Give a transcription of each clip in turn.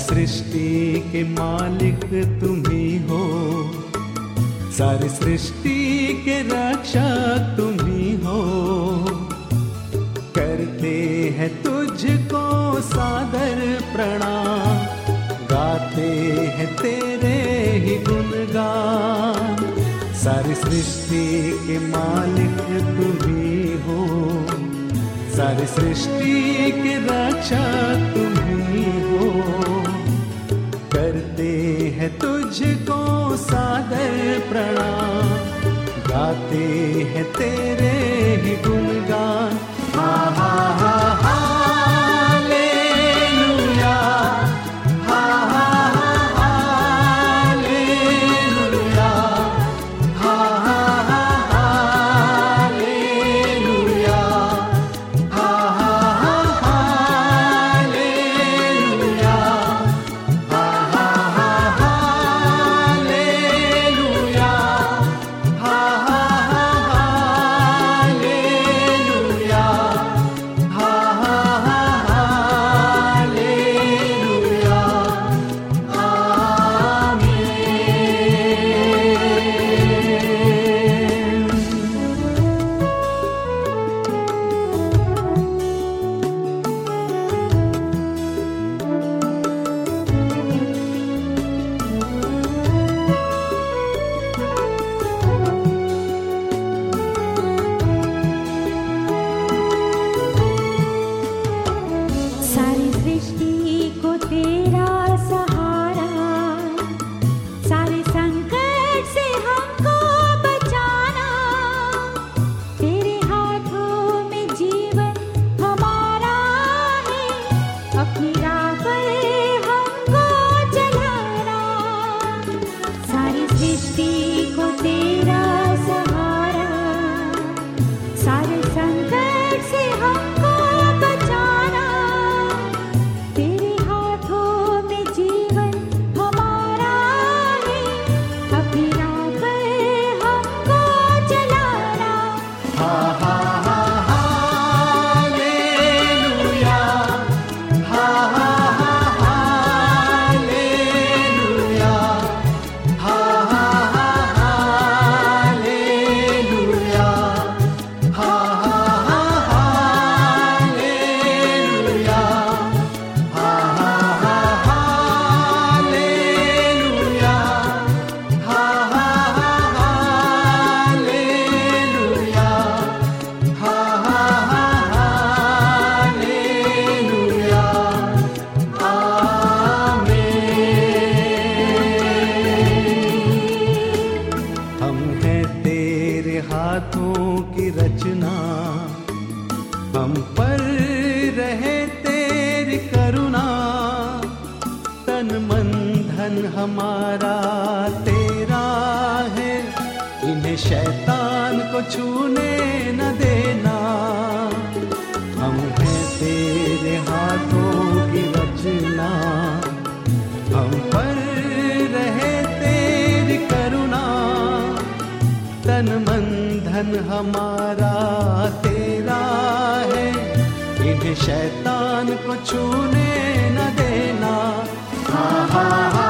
सारी सृष्टि के मालिक तुम ही। हो सारी सृष्टि के रक्षक तुम ही। हो करते हैं तुझको सादर प्रणाम। गाते हैं तेरे ही गुणगान। सारी सृष्टि के मालिक तुम ही। हो सारी सृष्टि के रक्षक तुम ही। हो तुझको सादर प्रणाम। गाते हैं तेरे ही गुणगान हा हा हमारा तेरा है। इन्हें शैतान को छूने न देना। हम हैं तेरे हाथों की रचना। हम पर रहे तेरी करुणा। तन मन धन हमारा तेरा है। इन्हें शैतान को छूने न देना। हा हा हा।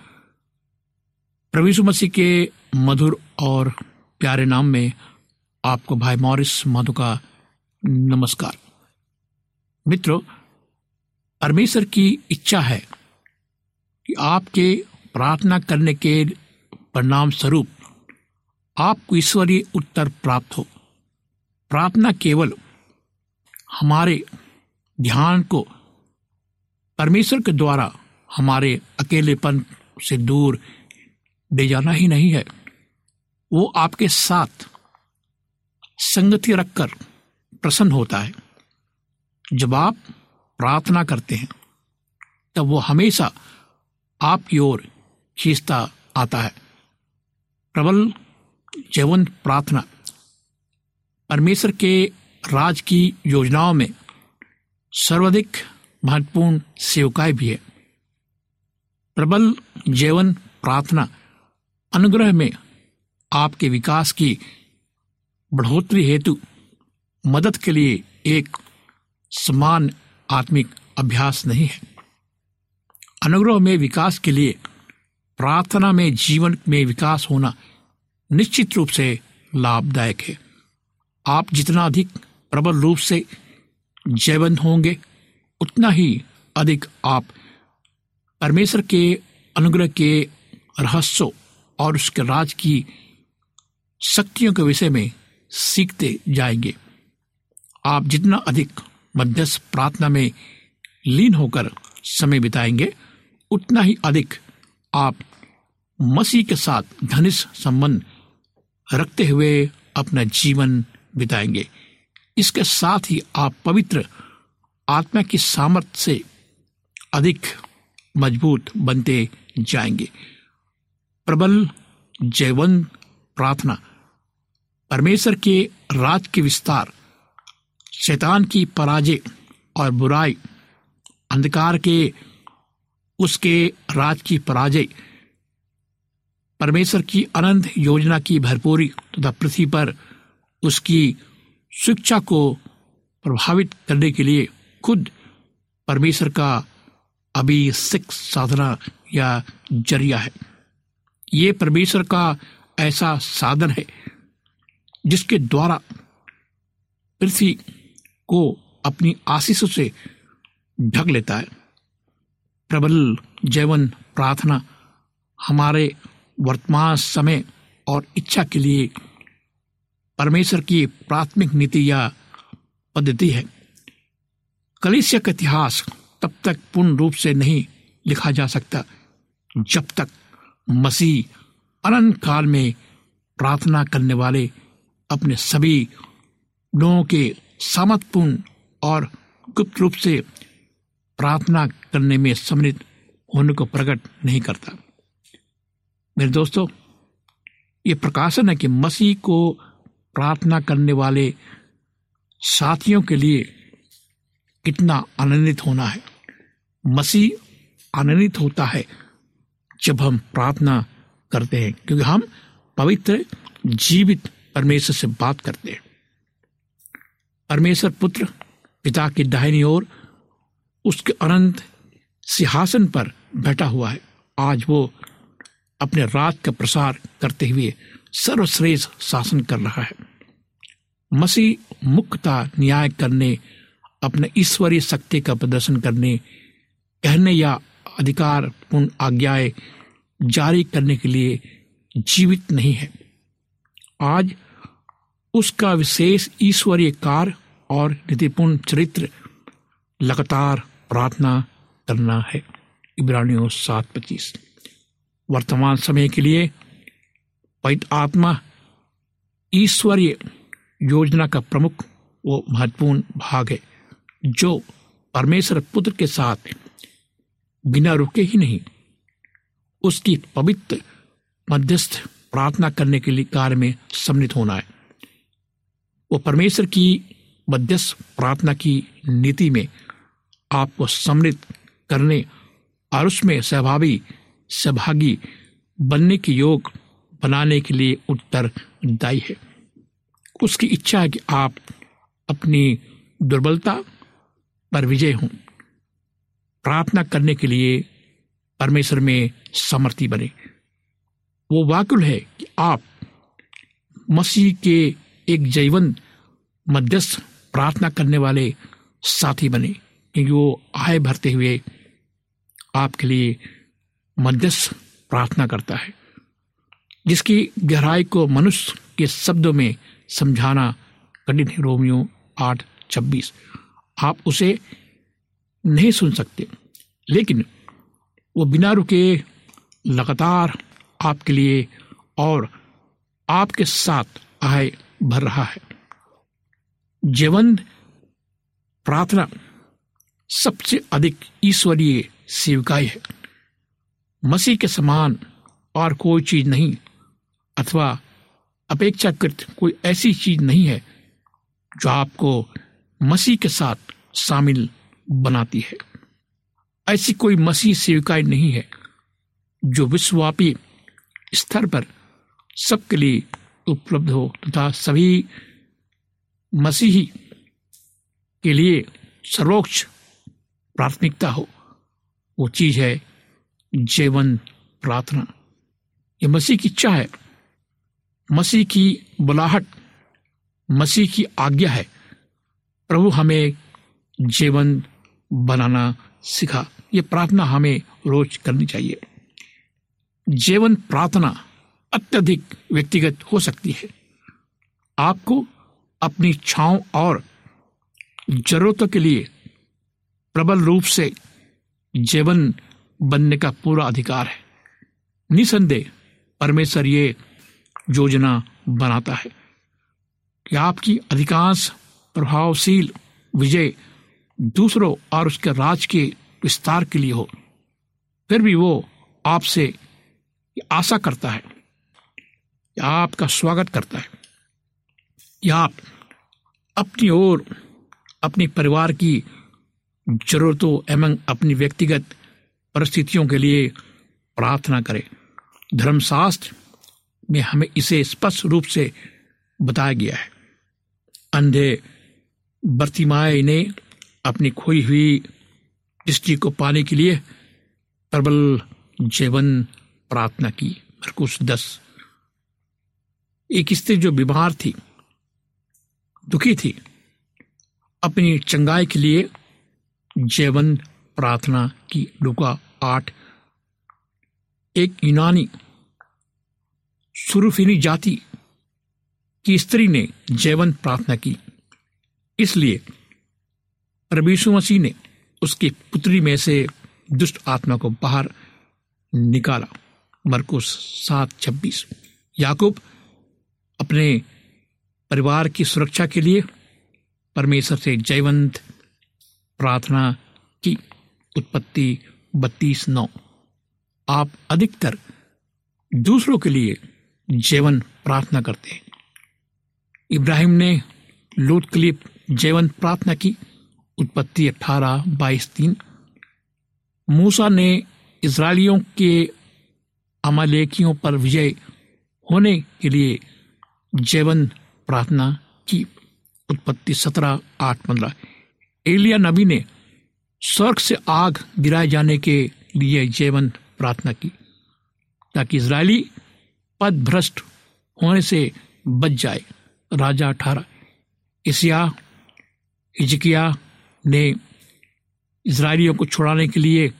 यीशु मसीह के मधुर और प्यारे नाम में आपको भाई मॉरिस माधु का नमस्कार। मित्रों, परमेश्वर की इच्छा है कि आपके प्रार्थना करने के परिणाम स्वरूप आपको ईश्वरीय उत्तर प्राप्त हो। प्रार्थना केवल हमारे ध्यान को, परमेश्वर के द्वारा हमारे अकेलेपन से दूर ले जाना ही नहीं है। वो आपके साथ संगति रखकर प्रसन्न होता है। जब आप प्रार्थना करते हैं, तब वो हमेशा आपकी ओर खींचता आता है। प्रबल जीवन प्रार्थना, परमेश्वर के राज की योजनाओं में सर्वाधिक महत्वपूर्ण सेवकाएँ भी है। प्रबल जीवन प्रार्थना अनुग्रह में आपके विकास की बढ़ोतरी हेतु मदद के लिए एक समान आत्मिक अभ्यास नहीं है। अनुग्रह में विकास के लिए प्रार्थना में जीवन में विकास होना निश्चित रूप से लाभदायक है। आप जितना अधिक प्रबल रूप से जयवंत होंगे, उतना ही अधिक आप परमेश्वर के अनुग्रह के रहस्यों और उसके राज की शक्तियों के विषय में सीखते जाएँगे। आप जितना अधिक मध्यस्थ प्रार्थना में लीन होकर समय बिताएँगे, उतना ही अधिक आप मसीह के साथ घनिष्ठ संबंध रखते हुए अपना जीवन बिताएँगे। इसके साथ ही आप पवित्र आत्मा की सामर्थ्य से अधिक मज़बूत बनते जाएँगे। प्रबल जयवंत प्रार्थना। परमेश्वर के राज के विस्तार, शैतान की पराजय और बुराई, अंधकार के उसके राज की पराजय, परमेश्वर की अनंत योजना की भरपूरी तथा पृथ्वी पर उसकी शिक्षा को प्रभावित करने के लिए खुद परमेश्वर का अभिषेक साधना या ज़रिया है। ये परमेश्वर का ऐसा साधन है, जिसके द्वारा पृथ्वी को अपनी आशीषों से ढक लेता है। प्रबल जैवन प्रार्थना हमारे वर्तमान समय और इच्छा के लिए परमेश्वर की प्राथमिक नीति या पद्धति है। कलिसिया का इतिहास तब तक पूर्ण रूप से नहीं लिखा जा सकता, जब तक मसीह अनंत काल में प्रार्थना करने वाले अपने सभी लोगों के सामर्थपूर्ण और गुप्त रूप से प्रार्थना करने में सम्मिलित होने को प्रकट नहीं करता। मेरे दोस्तों, ये प्रकाशन है कि मसीह को प्रार्थना करने वाले साथियों के लिए कितना आनंदित होना है। मसीह आनंदित होता है जब हम प्रार्थना करते हैं, क्योंकि हम पवित्र जीवित परमेश्वर से बात करते हैं। परमेश्वर पुत्र, पिता की दाहिनी ओर उसके अनंत सिंहासन पर बैठा हुआ है। आज वो अपने राज का प्रसार करते हुए सर्वश्रेष्ठ शासन कर रहा है। मसीह मुक्ता न्याय करने, अपने ईश्वरीय शक्ति का प्रदर्शन करने, कहने या अधिकार पूर्ण आज्ञाएँ जारी करने के लिए जीवित नहीं है। आज उसका विशेष ईश्वरीय कार्य और नीतिपूर्ण चरित्र लगातार प्रार्थना करना है। इब्रानियों सात पच्चीस। वर्तमान समय के लिए पवित्र आत्मा ईश्वरीय योजना का प्रमुख वो महत्वपूर्ण भाग है, जो परमेश्वर पुत्र के साथ बिना रुके ही नहीं, उसकी पवित्र मध्यस्थ प्रार्थना करने के लिए कार्य में सम्मिलित होना है। वो परमेश्वर की मध्यस्थ प्रार्थना की नीति में आपको सम्मिलित करने और उसमें सहभागी सहभागी बनने के योग बनाने के लिए उत्तरदायी है। उसकी इच्छा है कि आप अपनी दुर्बलता पर विजय हों। प्रार्थना करने के लिए परमेश्वर में समर्थी बने। वो वाकुल है कि आप मसीह के एक जीवन मध्यस्थ प्रार्थना करने वाले साथी बने, क्योंकि वो आय भरते हुए आपके लिए मध्यस्थ प्रार्थना करता है। जिसकी गहराई को मनुष्य के शब्दों में समझाना कठिन है रोमियो आठ छब्बीस। आप उसे नहीं सुन सकते। लेकिन वो बिना रुके लगातार आपके लिए और आपके साथ आय भर रहा है। जीवन प्रार्थना सबसे अधिक ईश्वरीय सेवकाई है। मसीह के समान और कोई चीज़ नहीं, अथवा अपेक्षाकृत कोई ऐसी चीज़ नहीं है जो आपको मसीह के साथ शामिल बनाती है। ऐसी कोई मसीह सेविकाई नहीं है, जो विश्वव्यापी स्तर पर सबके लिए उपलब्ध हो तथा सभी मसीही के लिए सर्वोच्च प्राथमिकता हो। वो चीज़ है जीवन प्रार्थना। ये मसीह की इच्छा है। मसीह की बुलाहट, मसीह की आज्ञा है। प्रभु हमें जीवन बनाना सिखा। ये प्रार्थना हमें रोज करनी चाहिए। जीवन प्रार्थना अत्यधिक व्यक्तिगत हो सकती है। आपको अपनी इच्छाओं और जरूरतों के लिए प्रबल रूप से जीवन बनने का पूरा अधिकार है। निसंदेह परमेश्वर ये योजना बनाता है कि आपकी अधिकांश प्रभावशील विजय दूसरों और उसके राज के विस्तार के लिए हो। फिर भी वो आपसे आशा करता है। या आपका स्वागत करता है। या आप अपनी ओर, अपने परिवार की जरूरतों एवं अपनी व्यक्तिगत परिस्थितियों के लिए प्रार्थना करें। धर्मशास्त्र में हमें इसे स्पष्ट रूप से बताया गया है। अंधे बर्तिमाय ने अपनी खोई हुई दृष्टि को पाने के लिए प्रबल जीवन प्रार्थना की। मरकुश दस। एक स्त्री जो बीमार थी, दुखी थी, अपनी चंगाई के लिए जीवन प्रार्थना की। लुका आठ। एक यूनानी सुरुफिनी जाति की स्त्री ने जैवन प्रार्थना की। इसलिए प्रभु मसीह ने उसकी पुत्री में से दुष्ट आत्मा को बाहर निकाला। मरकुस सात छब्बीस। याकूब अपने परिवार की सुरक्षा के लिए परमेश्वर से जयवंत प्रार्थना की। उत्पत्ति बत्तीस नौ। आप अधिकतर दूसरों के लिए जीवन प्रार्थना करते हैं। इब्राहिम ने लूत के लिए जीवन प्रार्थना की। उत्पत्ति अठारह बाईस तीन। मूसा ने इसराइलियों के अमालेकियों पर विजय होने के लिए जीवन प्रार्थना की। उत्पत्ति सत्रह आठ पंद्रह। एलिया नबी ने स्वर्ग से आग गिराए जाने के लिए जीवन प्रार्थना की, ताकि इसराइली पद भ्रष्ट होने से बच जाए। राजा अठारह। इसिया हिजकिया ने इसराइलियों को छुड़ाने के लिए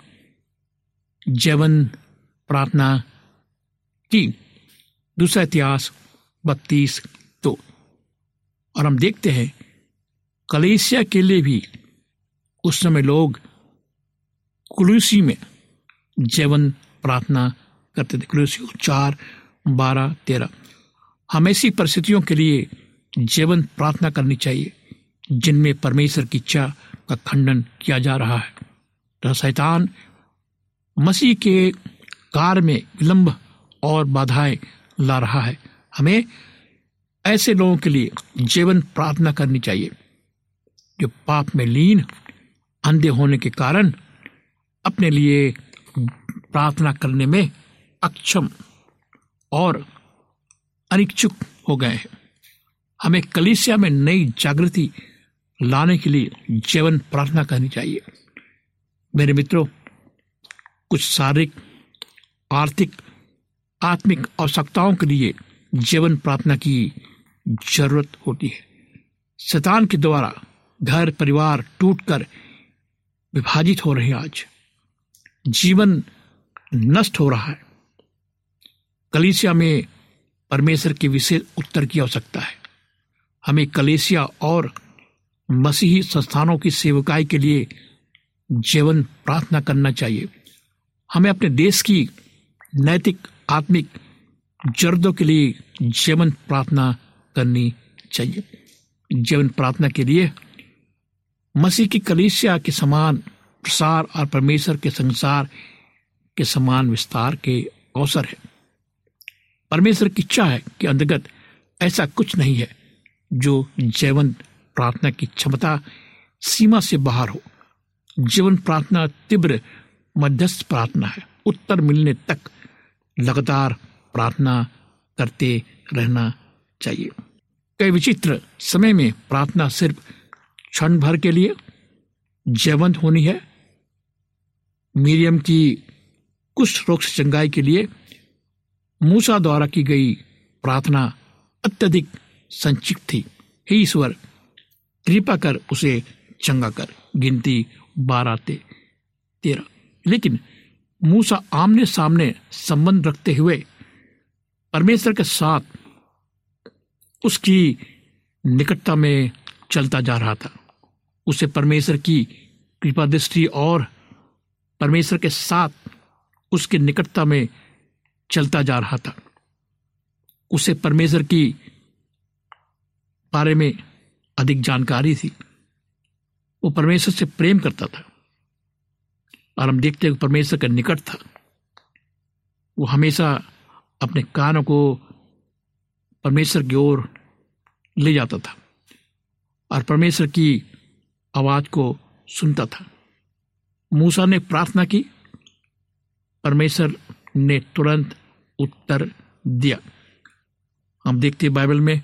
जैवन प्रार्थना की। दूसरा इतिहास, बत्तीस तो और हम देखते हैं, कलेसिया के लिए भी उस समय लोग कुलूसी में जैवन प्रार्थना करते थे। कुलूसी चार, बारह, तेरह। हम ऐसी परिस्थितियों के लिए जीवन प्रार्थना करनी चाहिए। जिनमें परमेश्वर की इच्छा का खंडन किया जा रहा है। तो शैतान मसीह के कार्य में विलंब और बाधाएँ ला रहा है। हमें ऐसे लोगों के लिए जीवन प्रार्थना करनी चाहिए, जो पाप में लीन, अंधे होने के कारण अपने लिए प्रार्थना करने में अक्षम और अनिच्छुक हो गए हैं। हमें कलिसिया में नई जागृति लाने के लिए जीवन प्रार्थना करनी चाहिए। मेरे मित्रों, कुछ शारीरिक, आर्थिक, आत्मिक आवश्यकताओं के लिए जीवन प्रार्थना की ज़रूरत होती है। शैतान के द्वारा घर, परिवार टूटकर विभाजित हो रहे हैं आज। जीवन नष्ट हो रहा है। कलीसिया में परमेश्वर के विशेष उत्तर की आवश्यकता है। हमें कलेसिया और मसीही संस्थानों की सेवकाई के लिए जीवन प्रार्थना करना चाहिए। हमें अपने देश की नैतिक, आत्मिक जरूरतों के लिए जीवन प्रार्थना करनी चाहिए। जीवन प्रार्थना के लिए मसीह की कलीसिया के समान प्रसार और परमेश्वर के संसार के समान विस्तार के अवसर है। परमेश्वर की इच्छा है कि अंतर्गत ऐसा कुछ नहीं है जो जीवन प्रार्थना की क्षमता सीमा से बाहर हो। जीवन प्रार्थना तीव्र मध्यस्थ प्रार्थना है। उत्तर मिलने तक लगातार प्रार्थना करते रहना चाहिए। कई विचित्र समय में प्रार्थना सिर्फ़ क्षण भर के लिए जयवंत होनी है। मीरियम की कुछ रोग से चंगाई के लिए मूसा द्वारा की गई प्रार्थना अत्यधिक संक्षिप्त थी। हे ईश्वर कृपा कर उसे चंगा कर। गिनती बारह ते तेरह। लेकिन मूसा आमने सामने संबंध रखते हुए परमेश्वर के साथ उसकी निकटता में चलता जा रहा था। उसे परमेश्वर की कृपा दृष्टि और परमेश्वर के साथ उसके निकटता में चलता जा रहा था। उसे परमेश्वर की बारे में अधिक जानकारी थी। वो परमेश्वर से प्रेम करता था। और हम देखते हैं परमेश्वर का निकट था। वो हमेशा अपने कानों को परमेश्वर की ओर ले जाता था और परमेश्वर की आवाज़ को सुनता था। मूसा ने प्रार्थना की। परमेश्वर ने तुरंत उत्तर दिया। हम देखते हैं बाइबल में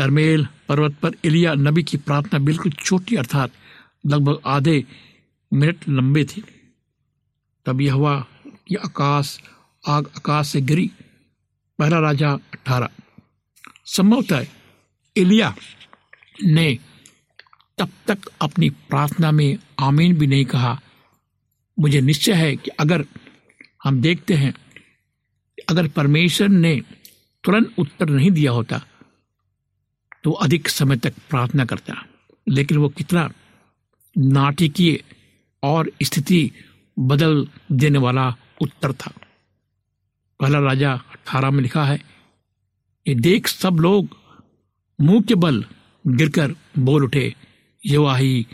करमेल पर्वत पर इलिया नबी की प्रार्थना बिल्कुल छोटी, अर्थात लगभग आधे मिनट लंबे थे। तब यह हुआ कि आकाश, आग आकाश से गिरी पहला राजा अठारह। संभवतः इलिया ने तब तक अपनी प्रार्थना में आमीन भी नहीं कहा। मुझे निश्चय है कि अगर हम देखते हैं, अगर परमेश्वर ने तुरंत उत्तर नहीं दिया होता तो अधिक समय तक प्रार्थना करता लेकिन वो कितना नाटकीय और स्थिति बदल देने वाला उत्तर था। पहला राजा अठारह में लिखा है, ये देख सब लोग मुँह के बल गिरकर बोल उठे, ये वाही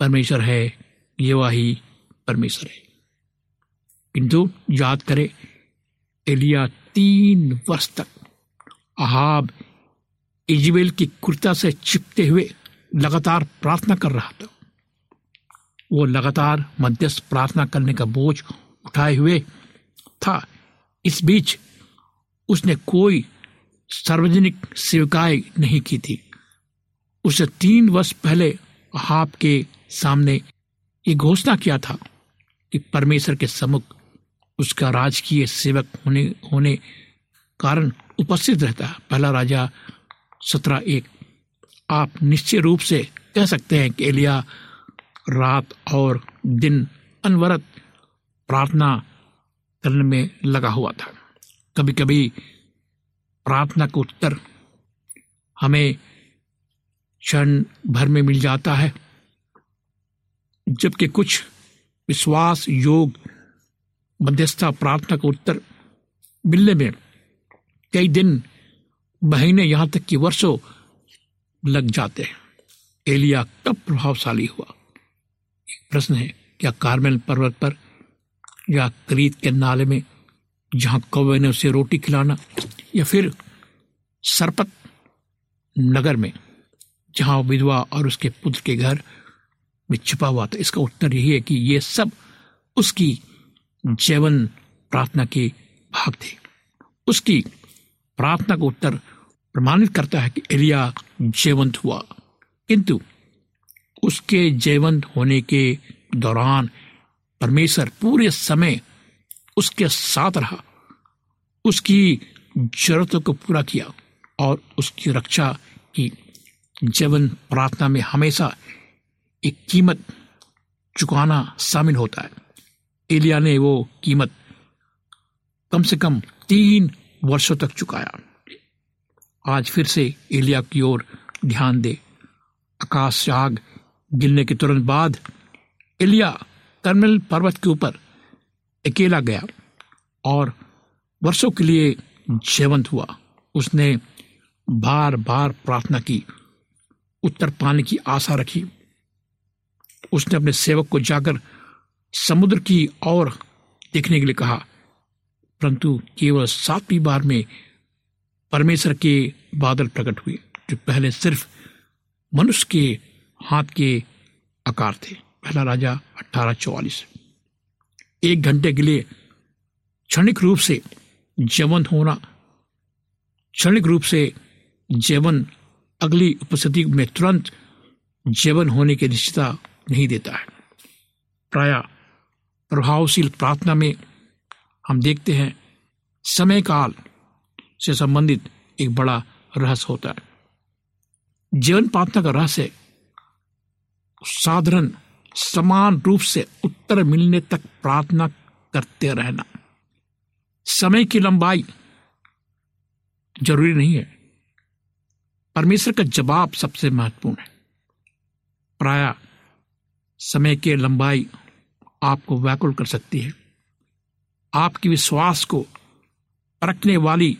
परमेश्वर है, ये वाही परमेश्वर है। किंतु याद करें, एलिया तीन वर्ष तक अहाब इजबेल की कुर्ता से चिपते हुए लगातार प्रार्थना कर रहा था। वो लगातार मध्यस्थ प्रार्थना करने का बोझ उठाए हुए था। इस बीच उसने कोई सार्वजनिक सेवकाएँ नहीं की थी। उसे तीन वर्ष पहले हाप के सामने ये घोषणा किया था कि परमेश्वर के सम्मुख उसका राजकीय सेवक होने होने कारण उपस्थित रहता है। पहला राजा सत्रह एक। आप निश्चित रूप से कह सकते हैं कि एलिया रात और दिन अनवरत प्रार्थना करने में लगा हुआ था। कभी कभी प्रार्थना का उत्तर हमें क्षण भर में मिल जाता है, जबकि कुछ विश्वास योग मध्यस्थता प्रार्थना का उत्तर मिलने में कई दिन महीने यहाँ तक कि वर्षों लग जाते हैं। एलिया कब प्रभावशाली हुआ? प्रश्न है, क्या कार्मेल पर्वत पर या करीत के नाले में जहाँ कौवे ने उसे रोटी खिलाना या फिर सरपत नगर में जहाँ विधवा और उसके पुत्र के घर में छिपा हुआ था? इसका उत्तर यही है कि ये सब उसकी जीवन प्रार्थना के भाग थे। उसकी प्रार्थना का उत्तर प्रमाणित करता है कि एलिया जीवंत हुआ। किंतु उसके जीवंत होने के दौरान परमेश्वर पूरे समय उसके साथ रहा। उसकी जरूरतों को पूरा किया और उसकी रक्षा की। जीवन प्रार्थना में हमेशा एक कीमत चुकाना शामिल होता है। एलिया ने वो कीमत कम से कम तीन वर्षों तक चुकाया। आज फिर से एलिया की ओर ध्यान दे। आकाश से आग गिरने के तुरंत बाद एलिया कर्मल पर्वत के ऊपर अकेला गया और वर्षों के लिए जीवंत हुआ। उसने बार बार प्रार्थना की, उत्तर पाने की आशा रखी। उसने अपने सेवक को जाकर समुद्र की ओर देखने के लिए कहा परंतु केवल सातवीं बार में परमेश्वर के बादल प्रकट हुए, जो पहले सिर्फ़ मनुष्य के हाथ के आकार थे। पहला राजा अठारह चौवालीस। एक घंटे के लिए क्षणिक रूप से जवन होना, क्षणिक रूप से जीवन अगली उपस्थिति में तुरंत जीवन होने की निश्चितता नहीं देता है। प्राय प्रभावशील प्रार्थना में हम देखते हैं, समय काल से संबंधित एक बड़ा रहस्य होता है। जीवन प्रार्थना का रहस्य साधारण, समान रूप से उत्तर मिलने तक प्रार्थना करते रहना। समय की लंबाई ज़रूरी नहीं है। परमेश्वर का जवाब सबसे महत्वपूर्ण है। प्राय समय की लंबाई आपको व्याकुल कर सकती है। आपके विश्वास को रखने वाली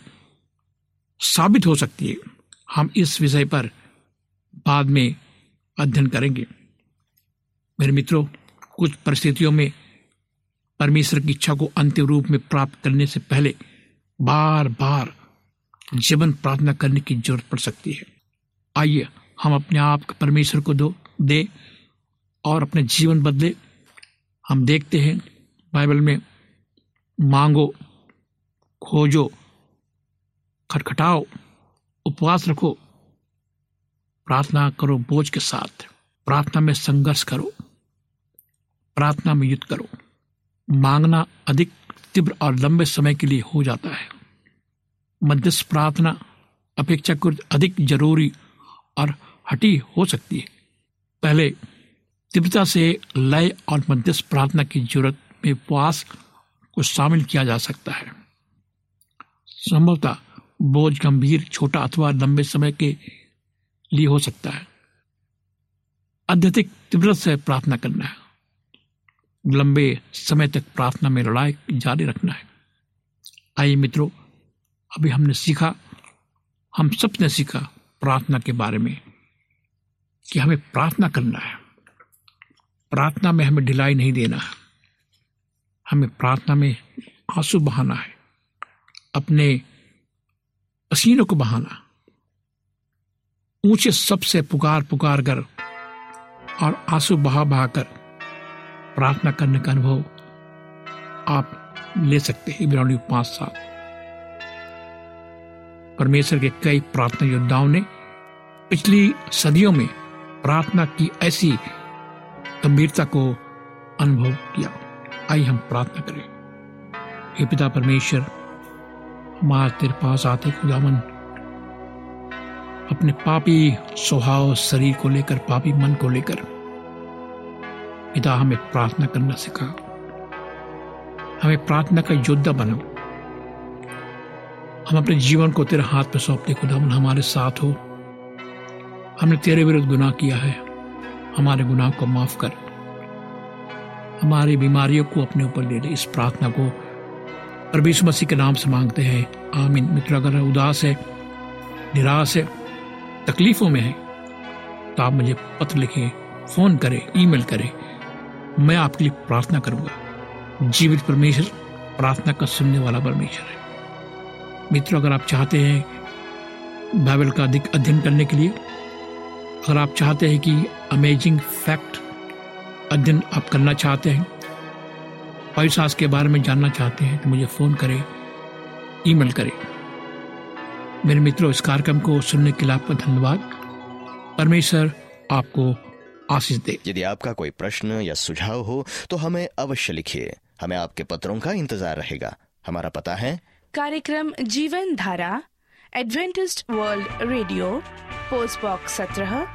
साबित हो सकती है। हम इस विषय पर बाद में अध्ययन करेंगे। मेरे मित्रों, कुछ परिस्थितियों में परमेश्वर की इच्छा को अंतिम रूप में प्राप्त करने से पहले बार बार जीवन प्रार्थना करने की ज़रूरत पड़ सकती है। आइए हम अपने आप को परमेश्वर को दो, दे और अपने जीवन बदले हम देखते हैं। बाइबल में मांगो, खोजो, खटखटाओ, उपवास रखो, प्रार्थना करो बोझ के साथ, प्रार्थना में संघर्ष करो, प्रार्थना में युद्ध करो। मांगना अधिक तीव्र और लंबे समय के लिए हो जाता है। मध्यस्थ प्रार्थना अपेक्षाकृत अधिक ज़रूरी और हटी हो सकती है। पहले तीव्रता से लय और मध्यस्थ प्रार्थना की ज़रूरत में उपवास को शामिल किया जा सकता है। संभवतः बोझ गंभीर, छोटा अथवा लंबे समय के लिए हो सकता है। अत्यधिक तीव्रता से प्रार्थना करना है। लंबे समय तक प्रार्थना में लड़ाई जारी रखना है। आइए मित्रों, अभी हमने सीखा, हम सबने सीखा प्रार्थना के बारे में कि हमें प्रार्थना करना है। प्रार्थना में हमें ढिलाई नहीं देना है। हमें प्रार्थना में आँसू बहाना है। अपने पसीनों को बहाना। ऊँचे सबसे पुकार पुकार कर और आँसू बहा बहा कर प्रार्थना करने का अनुभव आप ले सकते हैं। इब्रानी पाँच साल। परमेश्वर के कई प्रार्थना योद्धाओं ने पिछली सदियों में प्रार्थना की ऐसी गंभीरता को अनुभव किया। आइए हम प्रार्थना करें। हे पिता परमेश्वर हम आज तेरे पास आते खुदावन, अपने पापी स्वभाव शरीर को लेकर, पापी मन को लेकर, पिता हमें प्रार्थना करना सिखा। हमें प्रार्थना का योद्धा बनाओ। हम अपने जीवन को तेरे हाथ में सौंपते खुदावन, हमारे साथ हो। हमने तेरे विरुद्ध गुनाह किया है। हमारे गुनाह को माफ़ कर। हमारी बीमारियों को अपने ऊपर ले ले, इस प्रार्थना को। परमेश्वर मसीह के नाम से मांगते हैं। आमीन। मित्र, अगर उदास है, निराश है, तकलीफों में है तो आप मुझे पत्र लिखें, फ़ोन करें, ईमेल करें। मैं आपके लिए प्रार्थना करूँगा। जीवित परमेश्वर, प्रार्थना का सुनने वाला परमेश्वर है। मित्रों, अगर आप चाहते हैं बाइबल का अधिक अध्ययन करने के लिए, अगर आप चाहते हैं कि अमेजिंग फैक्ट अध्ययन आप करना चाहते हैं पैसास के बारे में जानना चाहते हैं तो मुझे फ़ोन करें ईमेल करें। मेरे मित्रों इस कार्यक्रम को सुनने के लिए आपका धन्यवाद। परमेश्वर आपको आशीष दे। यदि आपका कोई प्रश्न या सुझाव हो तो हमें अवश्य लिखिए। हमें आपके पत्रों का इंतज़ार रहेगा। हमारा पता है। कार्यक्रम Jeevan Dhara Adventist World Radio post box सत्रह